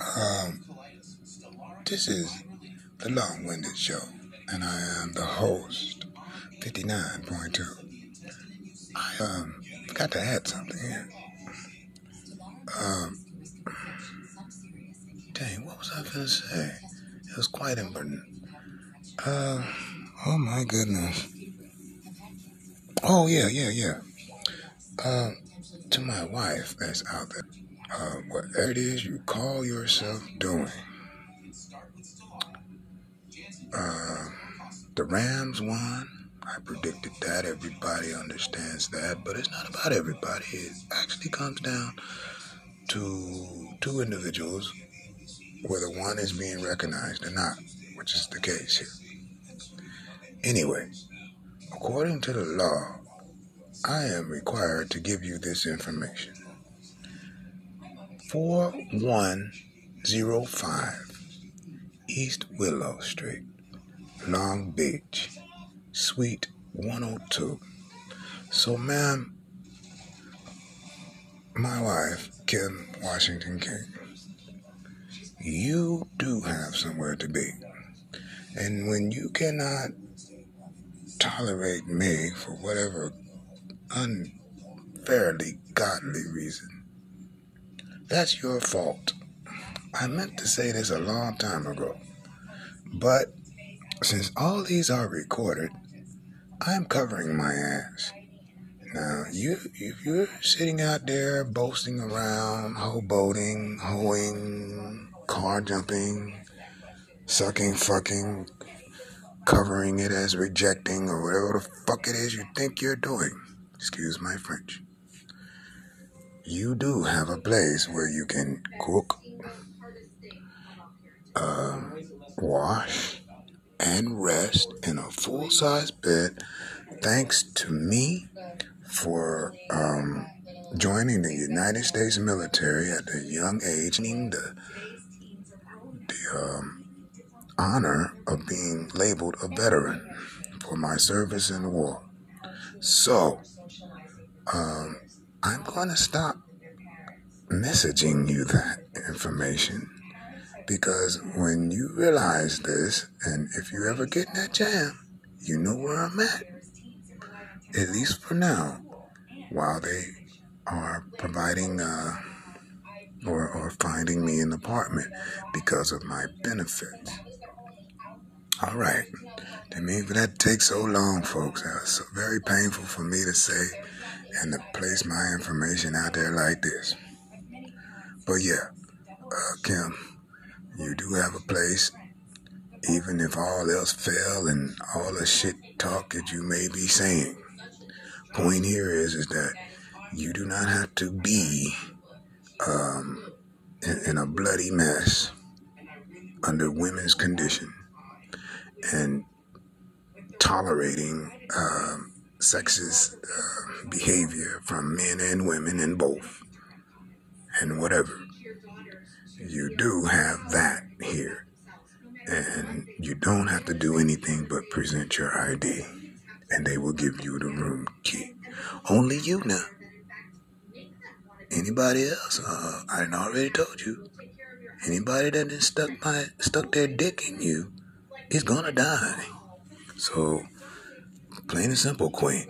Um, this is the Long Winded Show, and I am the host, 59.2. I um got to add something here. Um, dang, what was I gonna say? It was quite important. Uh, oh my goodness. Oh yeah, yeah, yeah. Um, to my wife that's out there uh, whatever it is you call yourself doing. Uh, the Rams won. I predicted that. Everybody understands that. But it's not about everybody. It actually comes down to two individuals, whether one is being recognized or not, which is the case here. Anyway, according to the law, I am required to give you this information. 4105 East Willow Street, Long Beach, Suite 102. So, ma'am, my wife, Kim Washington King, you do have somewhere to be. And when you cannot tolerate me for whatever unfairly godly reason, that's your fault. I meant to say this a long time ago. But since all these are recorded, I'm covering my ass. Now, you, if you're sitting out there boasting around, hoboing, hoeing, car jumping, sucking, fucking, covering it as rejecting, or whatever the fuck it is you think you're doing, excuse my French you do have a place where you can cook, um, wash, and rest in a full size bed. Thanks to me for um, joining the United States military at a young age, the, the um, honor of being labeled a veteran for my service in the war. So, um, I'm going to stop messaging you that information because when you realize this, and if you ever get in that jam, you know where I'm at. At least for now, while they are providing uh, or, or finding me an apartment because of my benefits. All right. Didn't mean for that to take so long, folks. That's so very painful for me to say and to place my information out there like this. But yeah, uh, Kim, you do have a place, even if all else fail and all the shit talk that you may be saying. Point here is, is that you do not have to be um, in, in a bloody mess under women's condition and tolerating um, sexist uh, behavior from men and women and both and whatever. You do have that here. And you don't have to do anything but present your ID. And they will give you the room key. Only you now. Anybody else? Uh, I already told you. Anybody that stuck my stuck their dick in you is gonna die. So Plain and simple, Queen.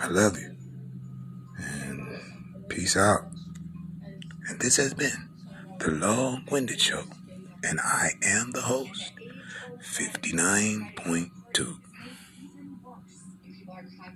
I love you. And peace out. And this has been The Long Winded Show. And I am the host, 59.2.